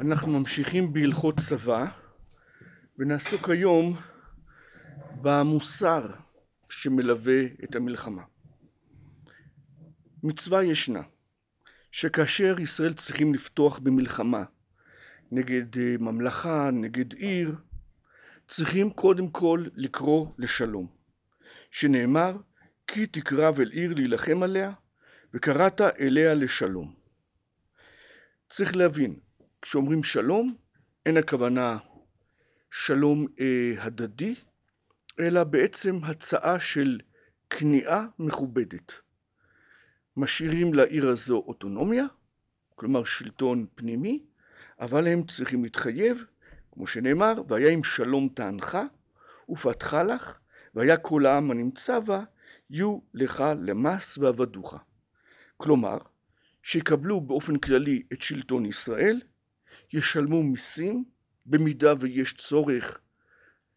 אנחנו ממשיכים בהלכות צבא ונעסוק היום במוסר שמלווה את המלחמה. מצווה ישנה שכאשר ישראל צריכים לפתוח במלחמה נגד אה, ממלכה, נגד עיר, צריכים קודם כל לקרוא לשלום, שנאמר כי תקרב אל עיר להילחם עליה וקראת אליה לשלום. צריך להבין, כשאומרים שלום, אין הכוונה שלום אה, הדדי, אלא בעצם הצעה של כניעה מכובדת. משאירים לעיר הזו אוטונומיה, כלומר שלטון פנימי, אבל הם צריכים להתחייב, כמו שנאמר, והיה עם שלום תענך, ופתחה לך, והיה כל העם הנמצא בה, יהיו לך למס ועבדוך. כלומר, שיקבלו באופן כללי את שלטון ישראל, ישלמו מיסים, במידה ויש צורך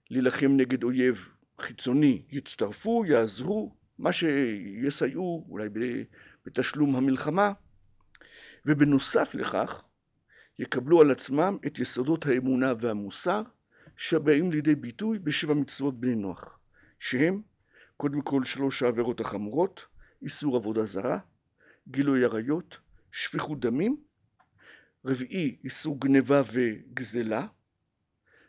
להילחם נגד אויב חיצוני, יצטרפו, יעזרו, מה שיסייעו, אולי בתשלום המלחמה, ובנוסף לכך, יקבלו על עצמם את יסודות האמונה והמוסר, שבאים לידי ביטוי בשבע מצוות בני נוח, שהם קודם כל שלוש העבירות החמורות, איסור עבודה זרה, גילוי עריות, שפיכות דמים, רביעי איסור גניבה וגזלה,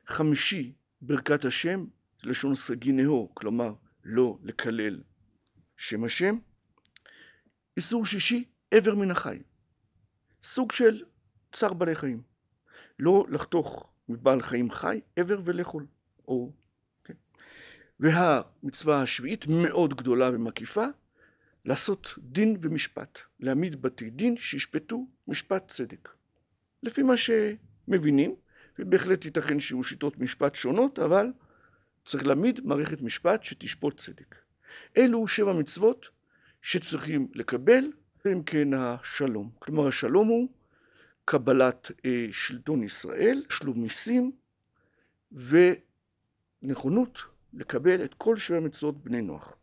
חמישי ברכת השם, לשון סגינהו, כלומר לא לקלל שם השם, איסור שישי עבר מן החי, סוג של צער בעלי חיים, לא לחתוך מבעל חיים חי עבר ולאכול, או, כן. והמצווה השביעית מאוד גדולה ומקיפה, לעשות דין ומשפט, להעמיד בתי דין שישפטו משפט צדק. לפי מה שמבינים, ובהחלט ייתכן שיהיו שיטות משפט שונות, אבל צריך להעמיד מערכת משפט שתשפוט צדק. אלו שבע מצוות שצריכים לקבל, אם כן השלום. כלומר השלום הוא קבלת אה, שלטון ישראל, שלום מיסים ונכונות לקבל את כל שבע מצוות בני נוח.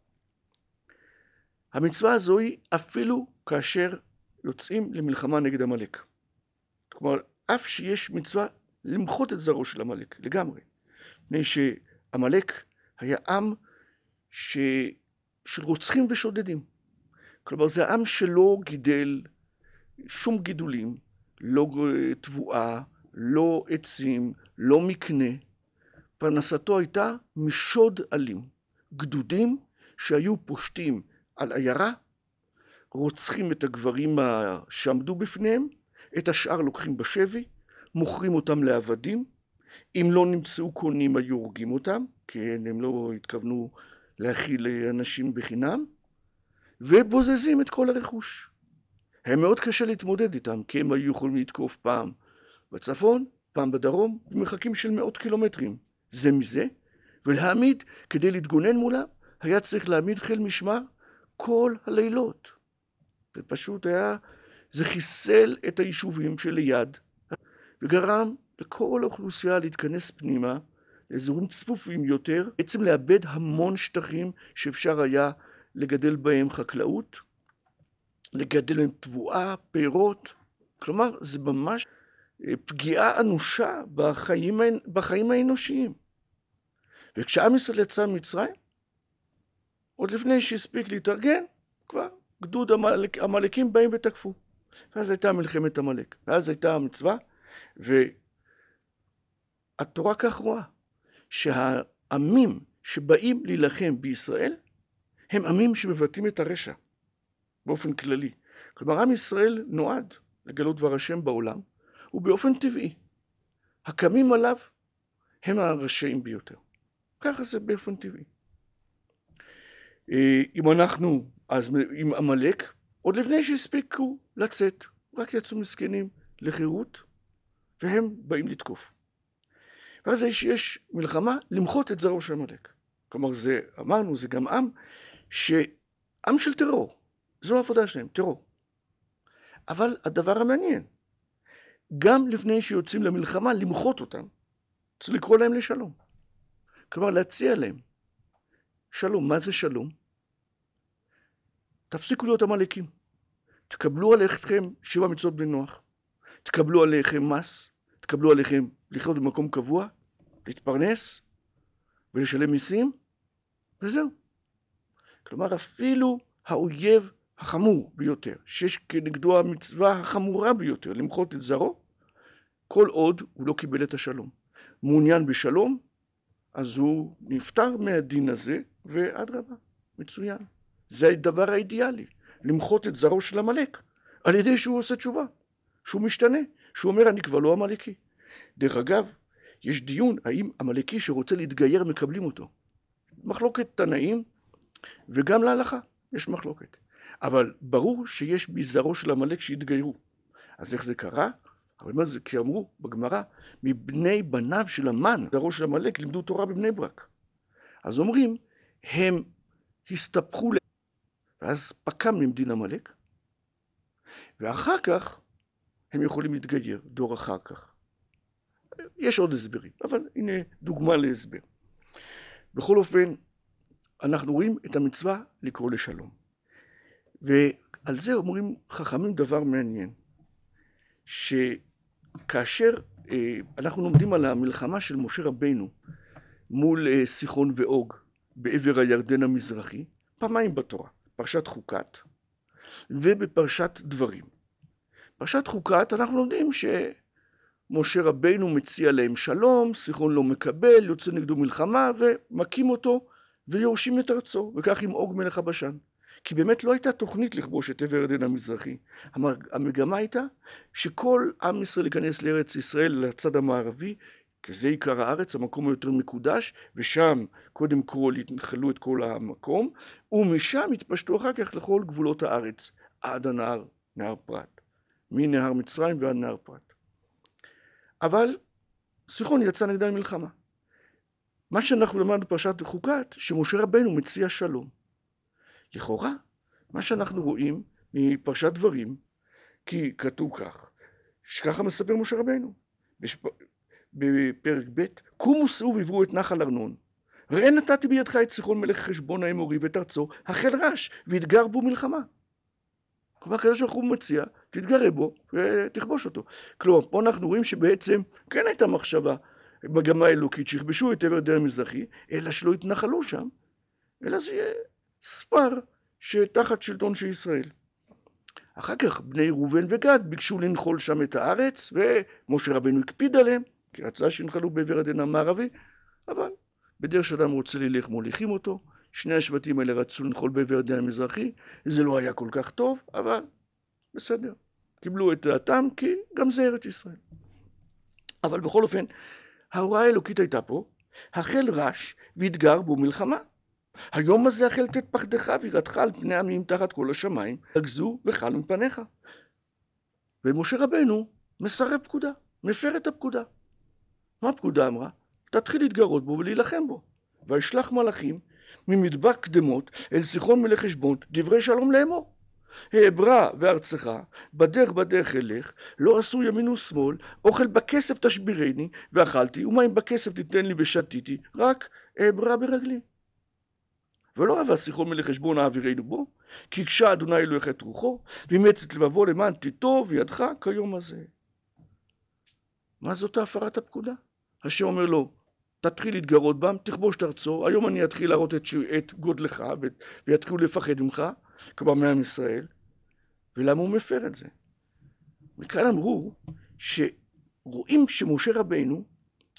המצווה הזו היא אפילו כאשר יוצאים למלחמה נגד עמלק. כלומר, אף שיש מצווה למחות את זרעו של עמלק, לגמרי. מפני שעמלק היה עם ש... של רוצחים ושודדים. כלומר, זה עם שלא גידל שום גידולים, לא תבואה, לא עצים, לא מקנה. פרנסתו הייתה משוד אלים. גדודים שהיו פושטים על עיירה, רוצחים את הגברים שעמדו בפניהם, את השאר לוקחים בשבי, מוכרים אותם לעבדים, אם לא נמצאו קונים היו הורגים אותם, כן, הם לא התכוונו להכיל אנשים בחינם, ובוזזים את כל הרכוש. היה מאוד קשה להתמודד איתם, כי הם היו יכולים לתקוף פעם בצפון, פעם בדרום, במרחקים של מאות קילומטרים, זה מזה, ולהעמיד, כדי להתגונן מולם, היה צריך להעמיד חיל משמר כל הלילות. זה פשוט היה, זה חיסל את היישובים שליד, וגרם לכל האוכלוסייה להתכנס פנימה, לאזורים צפופים יותר, בעצם לאבד המון שטחים שאפשר היה לגדל בהם חקלאות, לגדל בהם תבואה, פירות, כלומר זה ממש אה, פגיעה אנושה בחיים, בחיים האנושיים. וכשעם ישראל יצא ממצרים, עוד לפני שהספיק להתארגן, כבר גדוד עמלקים באים ותקפו. ואז הייתה מלחמת עמלק, ואז הייתה המצווה, והתורה כך רואה, שהעמים שבאים להילחם בישראל, הם עמים שמבטאים את הרשע, באופן כללי. כלומר, עם ישראל נועד לגלות דבר השם בעולם, ובאופן טבעי, הקמים עליו הם הרשעים ביותר. ככה זה באופן טבעי. אה, אם אנחנו אז עם עמלק, עוד לפני שהספיקו לצאת, רק יצאו מסכנים לחירות, והם באים לתקוף. ואז יש מלחמה למחות את זרעו של עמלק. כלומר, זה, אמרנו, זה גם עם שעם של טרור. זו העבודה שלהם, טרור. אבל הדבר המעניין, גם לפני שיוצאים למלחמה, למחות אותם, צריך לקרוא להם לשלום. כלומר, להציע להם שלום. מה זה שלום? תפסיקו להיות עמלקים. תקבלו עליכם שבע מצוות בני נוח. תקבלו עליכם מס. תקבלו עליכם לחיות במקום קבוע, להתפרנס ולשלם מיסים, וזהו. כלומר, אפילו האויב החמור ביותר, שיש כנגדו המצווה החמורה ביותר, למחות את זרעו, כל עוד הוא לא קיבל את השלום. מעוניין בשלום, אז הוא נפטר מהדין הזה, ואדרבה, מצוין. זה הדבר האידיאלי, למחות את זרעו של עמלק, על ידי שהוא עושה תשובה, שהוא משתנה, שהוא אומר אני כבר לא עמלקי. דרך אגב, יש דיון האם עמלקי שרוצה להתגייר מקבלים אותו. מחלוקת תנאים וגם להלכה יש מחלוקת. אבל ברור שיש בזרעו של עמלק שהתגיירו. אז איך זה קרה? אבל מה זה? כי אמרו בגמרא, מבני בניו של המן, זרעו של עמלק, לימדו תורה בבני ברק. אז אומרים, הם הסתפחו, ואז פקם ממדין עמלק, ואחר כך הם יכולים להתגייר, דור אחר כך. יש עוד הסברים, אבל הנה דוגמה להסבר. בכל אופן, אנחנו רואים את המצווה לקרוא לשלום. ועל זה אומרים חכמים דבר מעניין, שכאשר אה, אנחנו לומדים על המלחמה של משה רבינו מול אה, סיחון ואוג בעבר הירדן המזרחי, פעמיים בתורה, פרשת חוקת ובפרשת דברים. פרשת חוקת אנחנו לומדים שמשה רבינו מציע להם שלום, סיחון לא מקבל, יוצא נגדו מלחמה ומכים אותו ויורשים את ארצו, וכך עם אוג מלך הבשן. כי באמת לא הייתה תוכנית לכבוש את עבר הירדן המזרחי. המגמה הייתה שכל עם ישראל ייכנס לארץ ישראל לצד המערבי, כי זה עיקר הארץ, המקום היותר מקודש, ושם קודם כל יתנחלו את כל המקום, ומשם יתפשטו אחר כך לכל גבולות הארץ, עד הנהר, נהר פרת. מנהר מצרים ועד נהר פרת. אבל סיחון יצא נגדה למלחמה. מה שאנחנו למדנו בפרשת חוקת, שמשה רבנו מציע שלום. לכאורה, מה שאנחנו רואים מפרשת דברים, כי כתוב כך, שככה מספר משה רבנו, בפרק ב', קומו שאו ועברו את נחל ארנון. ראה נתתי בידך את סיחון מלך חשבון האמורי ואת ארצו, החל רש, ואתגר בו מלחמה. כלומר, הקדוש ברוך הוא מציע, תתגרה בו ותכבוש אותו. כלומר, פה אנחנו רואים שבעצם כן הייתה מחשבה, מגמה אלוקית, שיכבשו את עבר דרך המזרחי, אלא שלא יתנחלו שם, אלא זה יהיה ספר שתחת שלטון של ישראל. אחר כך בני ראובן וגד ביקשו לנחול שם את הארץ, ומשה רבנו הקפיד עליהם, כי רצה שינחלו בעבר הדין המערבי, אבל בדרך שאדם רוצה ללך מוליכים אותו. שני השבטים האלה רצו לנחול בעבר הדין המזרחי, זה לא היה כל כך טוב, אבל בסדר. קיבלו את דעתם, כי גם זה ארץ ישראל. אבל בכל אופן, ההוראה האלוקית הייתה פה, החל רש והתגר בו מלחמה. היום הזה החל תת פחדך ויראתך על פני עמים תחת כל השמיים, רגזו וחלו מפניך. ומשה רבנו מסרב פקודה, מפר את הפקודה. מה הפקודה אמרה? תתחיל להתגרות בו ולהילחם בו. וישלח מלאכים ממדבר קדמות אל סיחון מלך חשבון דברי שלום לאמור. העברה וארצך, בדרך בדרך אלך, לא עשו ימין ושמאל, אוכל בכסף תשבירני, ואכלתי, ומים בכסף תיתן לי ושתיתי, רק העברה ברגלי. ולא אהבה סיחון מלך חשבון האווירנו בו, כי הקשה אדוני אלוהיך את רוחו, ואימץ את לבבו למען תיטוב ידך כיום הזה. מה זאת הפרת הפקודה? השם אומר לו, תתחיל להתגרות בם, תכבוש את ארצו, היום אני אתחיל להראות את, את גודלך ויתחילו לפחד ממך, כלומר מעם ישראל, ולמה הוא מפר את זה? וכאן אמרו שרואים שמשה רבינו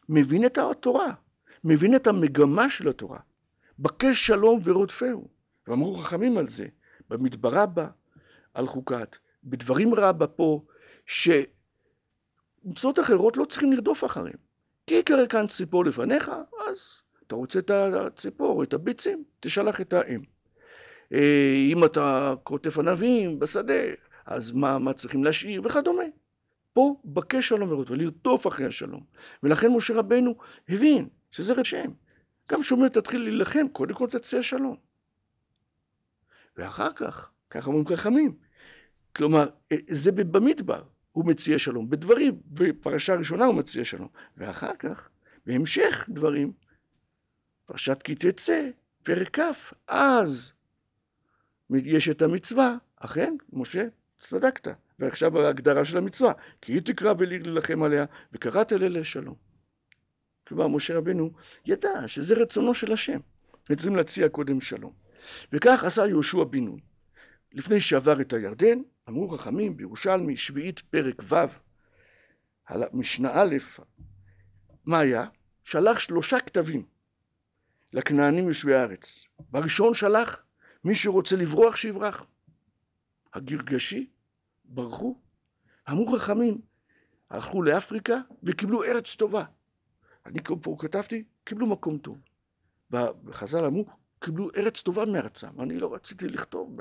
מבין את התורה, מבין את המגמה של התורה. בקש שלום ורודפהו. ואמרו חכמים על זה, במדבר רבה, על חוקת, בדברים רבה פה, שמצוות אחרות לא צריכים לרדוף אחריהם. כי יקרא כאן ציפור לפניך, אז אתה רוצה את הציפור, את הביצים, תשלח את האם. אה, אם אתה קוטף ענבים בשדה, אז מה, מה צריכים להשאיר וכדומה. פה בקש שלום ורודפהו, לרדוף אחרי השלום. ולכן משה רבנו הבין שזה רשם. גם כשאומר תתחיל להילחם, קודם כל תציע שלום. ואחר כך, ככה אומרים חכמים, כלומר, אה, זה במדבר, הוא מציע שלום. בדברים, בפרשה הראשונה הוא מציע שלום. ואחר כך, בהמשך דברים, פרשת כי תצא, פרק כ', אז יש את המצווה, אכן, משה, צדקת, ועכשיו ההגדרה של המצווה, כי היא תקרא ולעיר להילחם עליה, וקראת אלה לשלום. כלומר, משה רבנו ידע שזה רצונו של השם, וצריכים להציע קודם שלום. וכך עשה יהושע בן נון. לפני שעבר את הירדן, אמרו חכמים בירושלמי, שביעית פרק ו', משנה א', מה היה? שלח שלושה כתבים לכנענים יושבי הארץ. בראשון שלח מי שרוצה לברוח שיברח. הגרגשי ברחו, אמרו חכמים, הלכו לאפריקה וקיבלו ארץ טובה. אני פה כתבתי, קיבלו מקום טוב. בחז"ל אמרו, קיבלו ארץ טובה מארצם. אני לא רציתי לכתוב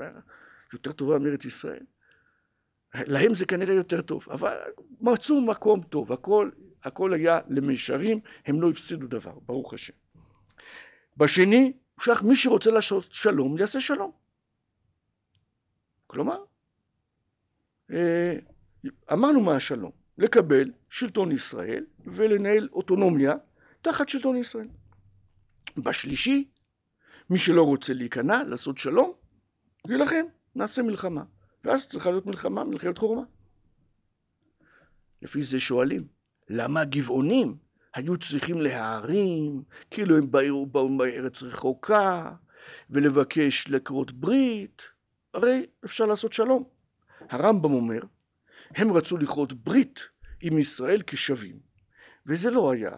יותר טובה מארץ ישראל. להם זה כנראה יותר טוב, אבל מצאו מקום טוב, הכל, הכל היה למישרים, הם לא הפסידו דבר, ברוך השם. בשני, שלח מי שרוצה לעשות שלום, יעשה שלום. כלומר, אה, אמרנו מה השלום, לקבל שלטון ישראל ולנהל אוטונומיה תחת שלטון ישראל. בשלישי, מי שלא רוצה להיכנע, לעשות שלום, להילחם, נעשה מלחמה. ואז צריכה להיות מלחמה, מלחמת חורמה. לפי זה שואלים, למה הגבעונים היו צריכים להערים, כאילו הם באו, באו מארץ רחוקה, ולבקש לקרות ברית? הרי אפשר לעשות שלום. הרמב"ם אומר, הם רצו לכרות ברית עם ישראל כשווים, וזה לא היה.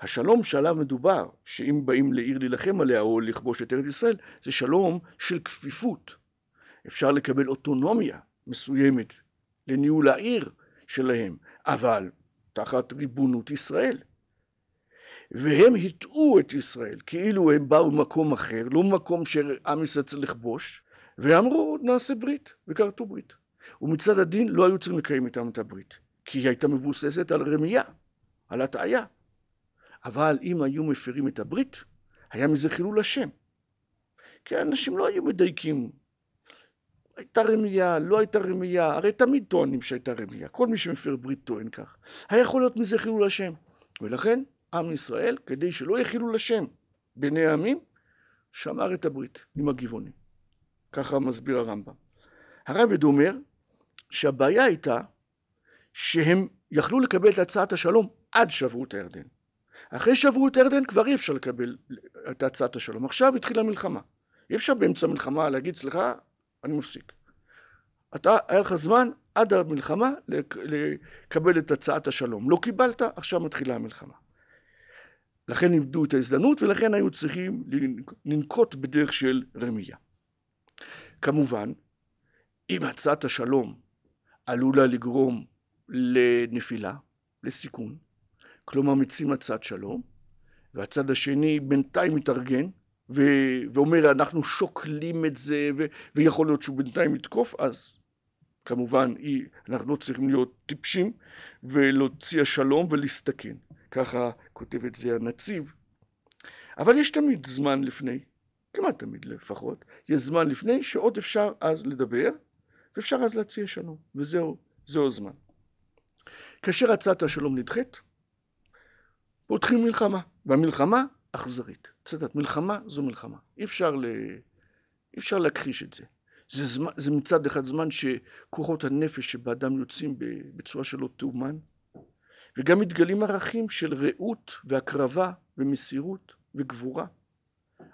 השלום שעליו מדובר, שאם באים לעיר להילחם עליה או לכבוש את ארץ ישראל, זה שלום של כפיפות. אפשר לקבל אוטונומיה מסוימת לניהול העיר שלהם, אבל תחת ריבונות ישראל. והם הטעו את ישראל, כאילו הם באו ממקום אחר, לא ממקום שעם ישראל צריך לכבוש, ואמרו נעשה ברית, וכרתו ברית. ומצד הדין לא היו צריכים לקיים איתם את הברית, כי היא הייתה מבוססת על רמייה, על הטעיה. אבל אם היו מפרים את הברית, היה מזה חילול השם. כי האנשים לא היו מדייקים. הייתה רמייה, לא הייתה רמייה, הרי תמיד טוענים שהייתה רמייה. כל מי שמפר ברית טוען כך. היה יכול להיות מזה חילול השם. ולכן עם ישראל, כדי שלא יהיה חילול השם בעיני העמים, שמר את הברית עם הגבעונים. ככה מסביר הרמב"ם. הרמב"ם אומר שהבעיה הייתה שהם יכלו לקבל את הצעת השלום עד שעברו את הירדן. אחרי שעברו את הירדן כבר אי אפשר לקבל את הצעת השלום. עכשיו התחילה מלחמה. אי אפשר באמצע המלחמה להגיד, סליחה, אני מפסיק. אתה, היה לך זמן עד המלחמה לקבל את הצעת השלום. לא קיבלת, עכשיו מתחילה המלחמה. לכן איבדו את ההזדמנות ולכן היו צריכים לנקוט בדרך של רמייה. כמובן, אם הצעת השלום עלולה לגרום לנפילה, לסיכון, כלומר מציעים הצעת שלום, והצד השני בינתיים מתארגן ו- ואומר אנחנו שוקלים את זה ו- ויכול להיות שהוא בינתיים יתקוף, אז כמובן אנחנו לא צריכים להיות טיפשים ולהוציא השלום ולהסתכן. ככה כותב את זה הנציב. אבל יש תמיד זמן לפני, כמעט תמיד לפחות, יש זמן לפני שעוד אפשר אז לדבר ואפשר אז להציע שלום, וזהו הזמן. כאשר הצעת השלום נדחית, פותחים מלחמה, והמלחמה אכזרית. צדק, מלחמה זו מלחמה. אי אפשר, ל... אי אפשר להכחיש את זה. זה, זמן, זה מצד אחד זמן שכוחות הנפש שבאדם יוצאים בצורה שלא תאומן, וגם מתגלים ערכים של רעות והקרבה ומסירות וגבורה.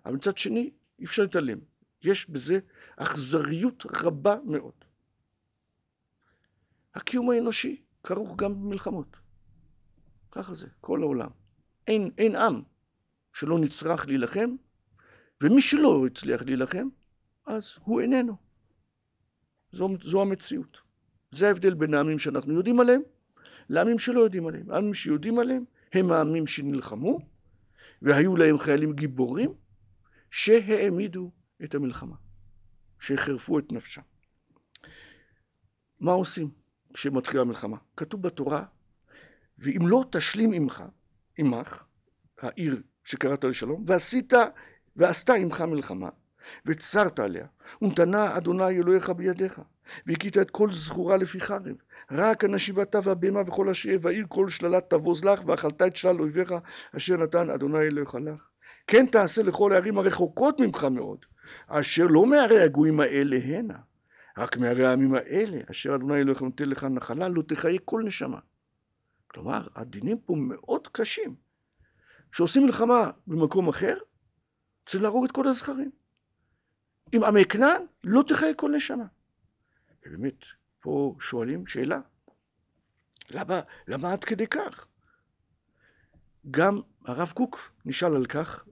אבל מצד שני, אי אפשר להתעלם. יש בזה אכזריות רבה מאוד. הקיום האנושי כרוך גם במלחמות. ככה זה, כל העולם. אין, אין עם שלא נצרך להילחם, ומי שלא הצליח להילחם, אז הוא איננו. זו, זו המציאות. זה ההבדל בין העמים שאנחנו יודעים עליהם לעמים שלא יודעים עליהם. העמים שיודעים עליהם הם העמים שנלחמו, והיו להם חיילים גיבורים שהעמידו את המלחמה, שהחרפו את נפשם. מה עושים כשמתחילה המלחמה? כתוב בתורה, ואם לא תשלים עמך, עמך, העיר שקראת לשלום, ועשית, ועשתה עמך מלחמה, וצרת עליה, ונתנה אדוני אלוהיך בידיך, והכית את כל זכורה לפי חרב, רק הנשים ואתה והבהמה וכל אשר והעיר כל שללת תבוז לך, ואכלת את שלל אויביך, אשר נתן אדוני אלוהיך לך. כן תעשה לכל הערים הרחוקות ממך מאוד, אשר לא מערי הגויים האלה הנה, רק מהרי העמים האלה, אשר אדוני אלוהיך נותן לך נחלה, לא תחיה כל נשמה. כלומר, הדינים פה מאוד קשים. כשעושים מלחמה במקום אחר, צריך להרוג את כל הזכרים. עם עמי כנען, לא תחיה כל נשמה. ובאמת, פה שואלים שאלה, למה, למה עד כדי כך? גם הרב קוק נשאל על כך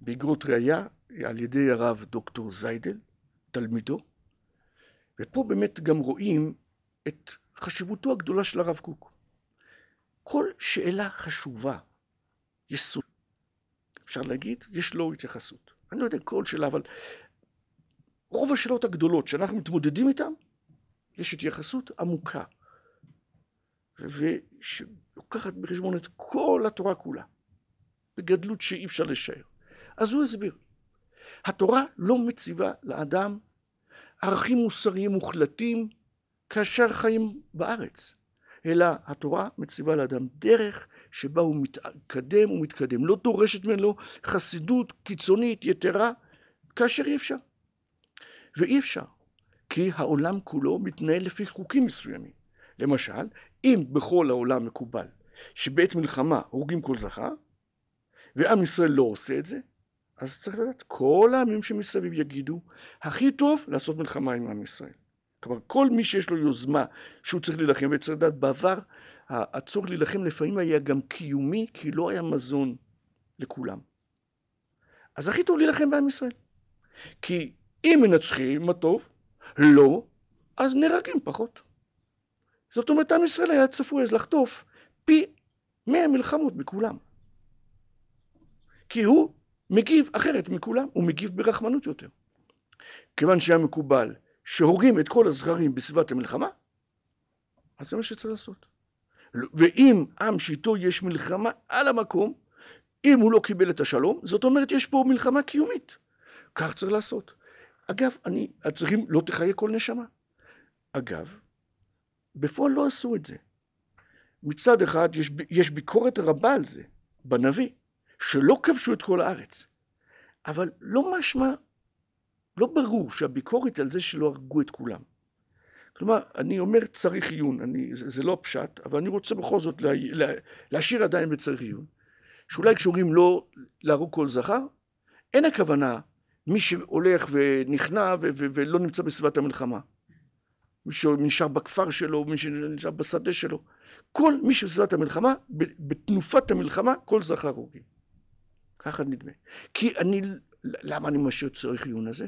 באגרות ראייה על ידי הרב דוקטור זיידל, תלמידו, ופה באמת גם רואים את חשיבותו הגדולה של הרב קוק. כל שאלה חשובה, יסוד, אפשר להגיד, יש לו התייחסות. אני לא יודע כל שאלה, אבל רוב השאלות הגדולות שאנחנו מתמודדים איתן, יש התייחסות עמוקה, ושלוקחת בחשבון את כל התורה כולה, בגדלות שאי אפשר לשער. אז הוא הסביר. התורה לא מציבה לאדם ערכים מוסריים מוחלטים כאשר חיים בארץ, אלא התורה מציבה לאדם דרך שבה הוא מתקדם ומתקדם, לא דורשת ממנו חסידות קיצונית יתרה כאשר אי אפשר. ואי אפשר, כי העולם כולו מתנהל לפי חוקים מסוימים. למשל, אם בכל העולם מקובל שבעת מלחמה הורגים כל זכר, ועם ישראל לא עושה את זה, אז צריך לדעת, כל העמים שמסביב יגידו, הכי טוב לעשות מלחמה עם עם ישראל. כלומר, כל מי שיש לו יוזמה שהוא צריך להילחם, וצריך לדעת, בעבר הצורך להילחם לפעמים היה גם קיומי, כי לא היה מזון לכולם. אז הכי טוב להילחם בעם ישראל. כי אם מנצחים, מה טוב, לא, אז נהרגים פחות. זאת אומרת, עם ישראל היה צפוי אז לחטוף פי מאה מלחמות מכולם. כי הוא מגיב אחרת מכולם, הוא מגיב ברחמנות יותר. כיוון שהיה מקובל שהורגים את כל הזכרים בסביבת המלחמה, אז זה מה שצריך לעשות. ואם עם שאיתו יש מלחמה על המקום, אם הוא לא קיבל את השלום, זאת אומרת יש פה מלחמה קיומית. כך צריך לעשות. אגב, אני, צריכים לא תחיה כל נשמה. אגב, בפועל לא עשו את זה. מצד אחד יש, יש ביקורת רבה על זה, בנביא. שלא כבשו את כל הארץ. אבל לא משמע, לא ברור שהביקורת על זה שלא הרגו את כולם. כלומר, אני אומר צריך עיון, אני, זה, זה לא פשט, אבל אני רוצה בכל זאת לה, לה, להשאיר עדיין בצריך עיון, שאולי כשאומרים לא להרוג כל זכר, אין הכוונה מי שהולך ונכנע ו- ו- ולא נמצא בסביבת המלחמה. מי שנשאר בכפר שלו, מי שנשאר בשדה שלו. כל מי שבסביבת המלחמה, בתנופת המלחמה, כל זכר הורגים. ככה נדמה. כי אני, למה אני משאיר צורך עיון הזה?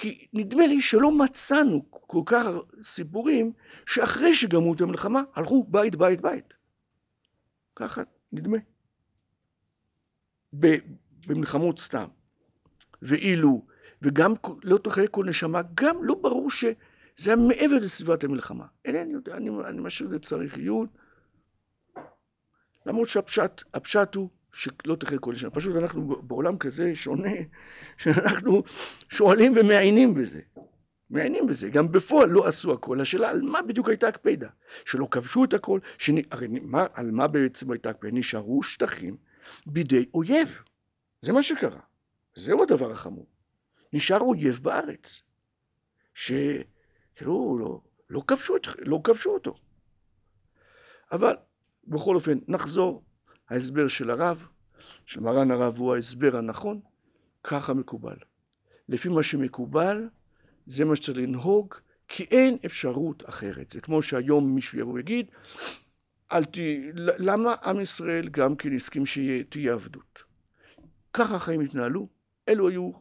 כי נדמה לי שלא מצאנו כל כך סיפורים שאחרי שגמרו את המלחמה הלכו בית בית בית. ככה נדמה. במלחמות סתם. ואילו, וגם לא תחיה כל נשמה, גם לא ברור שזה היה מעבר לסביבת המלחמה. אינני יודע, אני, אני משאיר את זה צריך עיון. למרות שהפשט הוא שלא תחיה כל שנה. פשוט אנחנו בעולם כזה שונה, שאנחנו שואלים ומעיינים בזה. מעיינים בזה. גם בפועל לא עשו הכל. השאלה על מה בדיוק הייתה הקפדה? שלא כבשו את הכל? שנ... הרי מה, על מה בעצם הייתה הקפדה? נשארו שטחים בידי אויב. זה מה שקרה. זהו הדבר החמור. נשאר אויב בארץ. שכאילו לא, לא, לא כבשו אותו. אבל בכל אופן, נחזור ההסבר של הרב, של מרן הרב הוא ההסבר הנכון, ככה מקובל. לפי מה שמקובל, זה מה שצריך לנהוג, כי אין אפשרות אחרת. זה כמו שהיום מישהו יבוא ויגיד, אל ת... למה עם ישראל גם כן הסכים שתהיה עבדות? ככה החיים התנהלו, אלו היו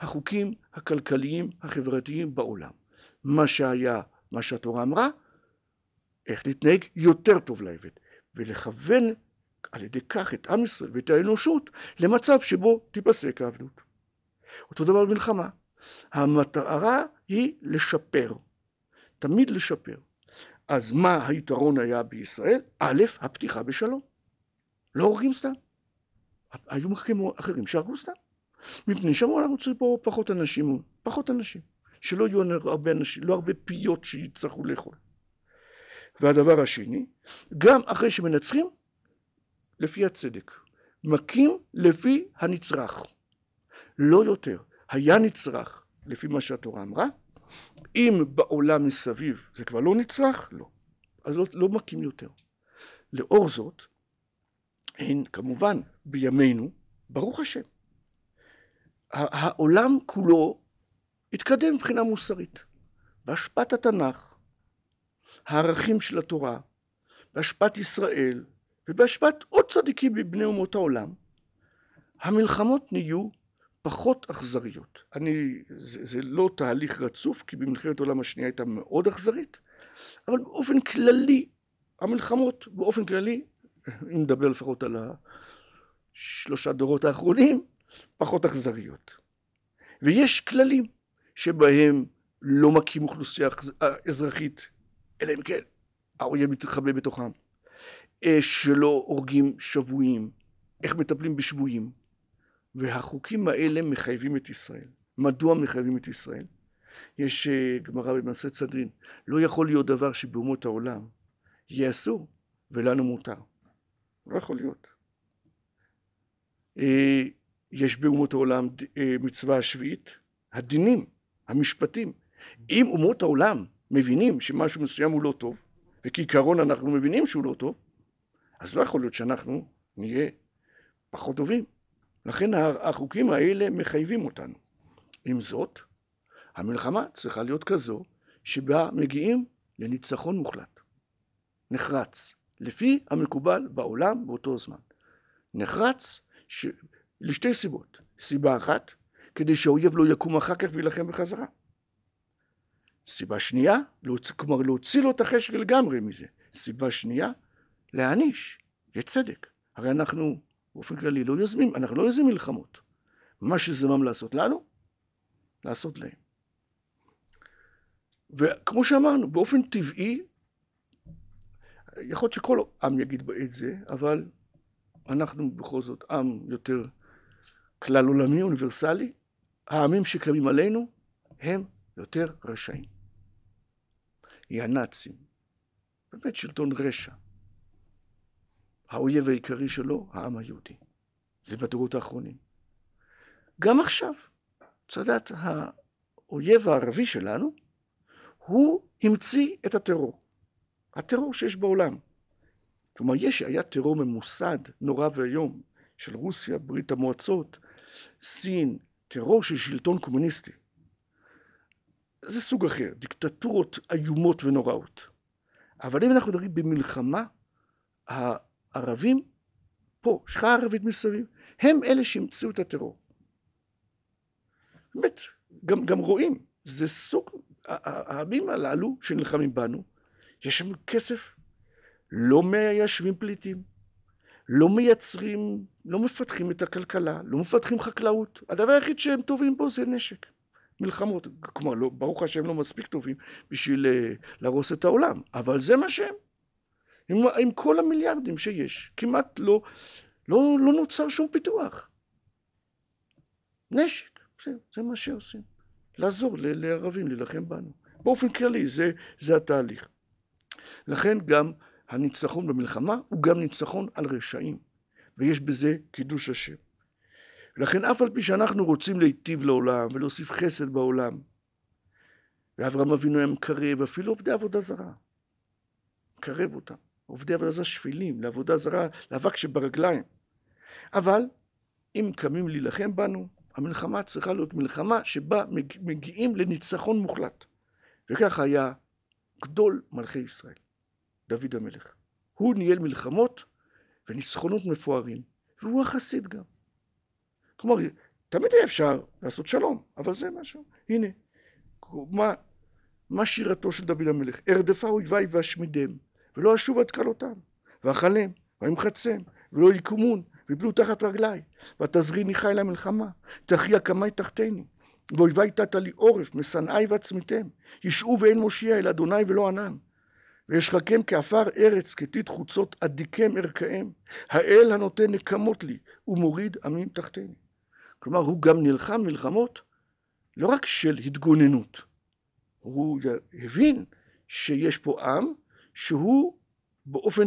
החוקים הכלכליים החברתיים בעולם. מה שהיה, מה שהתורה אמרה, איך להתנהג יותר טוב לעבד, ולכוון על ידי כך את עם ישראל ואת האנושות למצב שבו תיפסק העבדות. אותו דבר במלחמה. המטרה היא לשפר, תמיד לשפר. אז מה היתרון היה בישראל? א', הפתיחה בשלום. לא הורגים סתם. היו מחכים אחרים שהרגו סתם. מפני שאמרו אנחנו צריכים פה פחות אנשים, פחות אנשים. שלא יהיו הרבה אנשים, לא הרבה פיות שיצטרכו לאכול. והדבר השני, גם אחרי שמנצחים, לפי הצדק, מכים לפי הנצרך, לא יותר. היה נצרך לפי מה שהתורה אמרה, אם בעולם מסביב זה כבר לא נצרך, לא. אז לא, לא מכים יותר. לאור זאת, הן כמובן בימינו, ברוך השם, העולם כולו התקדם מבחינה מוסרית. בהשפעת התנ"ך, הערכים של התורה, בהשפעת ישראל ובהשפעת עוד צדיקים מבני אומות העולם, המלחמות נהיו פחות אכזריות. אני, זה, זה לא תהליך רצוף, כי במלחמת העולם השנייה הייתה מאוד אכזרית, אבל באופן כללי, המלחמות באופן כללי, אם נדבר לפחות על השלושה דורות האחרונים, פחות אכזריות. ויש כללים שבהם לא מכים אוכלוסייה אזרחית, אלא אם כן האויב מתחבא בתוכם. שלא הורגים שבויים, איך מטפלים בשבויים. והחוקים האלה מחייבים את ישראל. מדוע מחייבים את ישראל? יש אה, גמרא במעשה צדרין, לא יכול להיות דבר שבאומות העולם יהיה אסור ולנו מותר. לא יכול להיות. אה, יש באומות העולם אה, מצווה השביעית, הדינים, המשפטים. אם אומות העולם מבינים שמשהו מסוים הוא לא טוב, וכעיקרון אנחנו מבינים שהוא לא טוב, אז לא יכול להיות שאנחנו נהיה פחות טובים. לכן החוקים האלה מחייבים אותנו. עם זאת, המלחמה צריכה להיות כזו שבה מגיעים לניצחון מוחלט. נחרץ, לפי המקובל בעולם באותו זמן. נחרץ ש... לשתי סיבות. סיבה אחת, כדי שהאויב לא יקום אחר כך וילחם בחזרה. סיבה שנייה, להוצ... כלומר להוציא לו את החשק לגמרי מזה. סיבה שנייה, להעניש, יש צדק. הרי אנחנו באופן כללי לא יוזמים, אנחנו לא יוזמים מלחמות. מה שזמם לעשות לנו, לעשות להם. וכמו שאמרנו, באופן טבעי, יכול להיות שכל עם יגיד את זה, אבל אנחנו בכל זאת עם יותר כלל עולמי, אוניברסלי, העמים שקמים עלינו הם יותר רשעים. היא הנאצים, באמת שלטון רשע. האויב העיקרי שלו, העם היהודי. זה בדורות האחרונים. גם עכשיו, צדת האויב הערבי שלנו, הוא המציא את הטרור. הטרור שיש בעולם. כלומר, יש, היה טרור ממוסד, נורא ואיום, של רוסיה, ברית המועצות, סין, טרור של שלטון קומוניסטי. זה סוג אחר, דיקטטורות איומות ונוראות. אבל אם אנחנו מדברים במלחמה, הערבים פה, שכחה ערבית מסביב, הם אלה שהמציאו את הטרור. באמת, גם, גם רואים, זה סוג, העמים הללו שנלחמים בנו, יש שם כסף, לא מיישבים פליטים, לא מייצרים, לא מפתחים את הכלכלה, לא מפתחים חקלאות, הדבר היחיד שהם טובים בו זה נשק. מלחמות, כלומר, לא, ברוך השם לא מספיק טובים בשביל אה, להרוס את העולם, אבל זה מה שהם. עם, עם כל המיליארדים שיש, כמעט לא, לא, לא נוצר שום פיתוח. נשק, זה, זה מה שעושים. לעזור לערבים להילחם בנו. באופן כללי, זה, זה התהליך. לכן גם הניצחון במלחמה הוא גם ניצחון על רשעים, ויש בזה קידוש השם. ולכן אף על פי שאנחנו רוצים להיטיב לעולם ולהוסיף חסד בעולם, ואברהם אבינו היה מקרב אפילו עובדי עבודה זרה, מקרב אותם. עובדי עבודה זרה שפלים, לעבודה זרה, לאבק שברגליים. אבל אם קמים להילחם בנו, המלחמה צריכה להיות מלחמה שבה מגיעים לניצחון מוחלט. וככה היה גדול מלכי ישראל, דוד המלך. הוא ניהל מלחמות וניצחונות מפוארים, והוא החסיד גם. כלומר, תמיד היה אפשר לעשות שלום, אבל זה משהו. הנה, מה, מה שירתו של דוד המלך? ארדפה אויביי ואשמידם, ולא אשוב עד כלותם, ואכלם, ואמחצם, ולא יקומון, ויפלו תחת רגלי, ותזריני חי למלחמה, תכריע קמי תחתני, ואויבי תתה לי עורף, משנאי ועצמיתם, ישעו ואין מושיע אל אדוני ולא ענן. וישחקם כעפר ארץ, כתית חוצות אדיקם ערכיהם, האל הנותן נקמות לי, ומוריד עמים תחתני. כלומר, הוא גם נלחם מלחמות לא רק של התגוננות, הוא הבין שיש פה עם שהוא באופן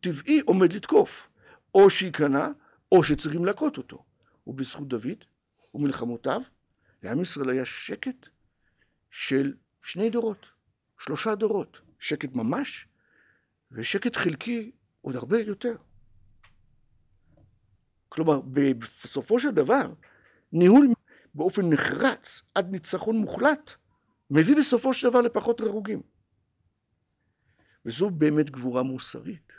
טבעי עומד לתקוף, או שייכנע, או שצריכים להכות אותו. ובזכות דוד ומלחמותיו, לעם ישראל היה שקט של שני דורות, שלושה דורות, שקט ממש ושקט חלקי עוד הרבה יותר. כלומר, בסופו של דבר, ניהול באופן נחרץ עד ניצחון מוחלט, מביא בסופו של דבר לפחות הרוגים. וזו באמת גבורה מוסרית,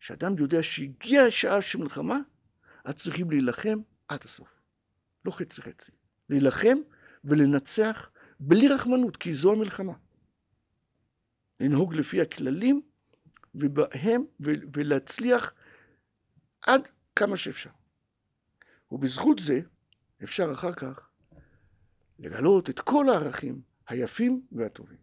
שאדם יודע שהגיעה השעה של מלחמה, אז צריכים להילחם עד הסוף. לא חצי חצי. להילחם ולנצח בלי רחמנות, כי זו המלחמה. לנהוג לפי הכללים ובהם ולהצליח עד כמה שאפשר. ובזכות זה אפשר אחר כך לגלות את כל הערכים היפים והטובים.